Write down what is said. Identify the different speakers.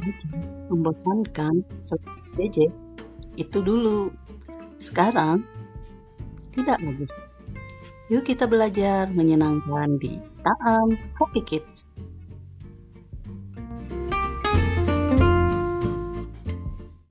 Speaker 1: aja, membosankan, JJ. Itu dulu. Sekarang tidak lagi. Yuk kita belajar menyenangkan di Taam Happy Kids.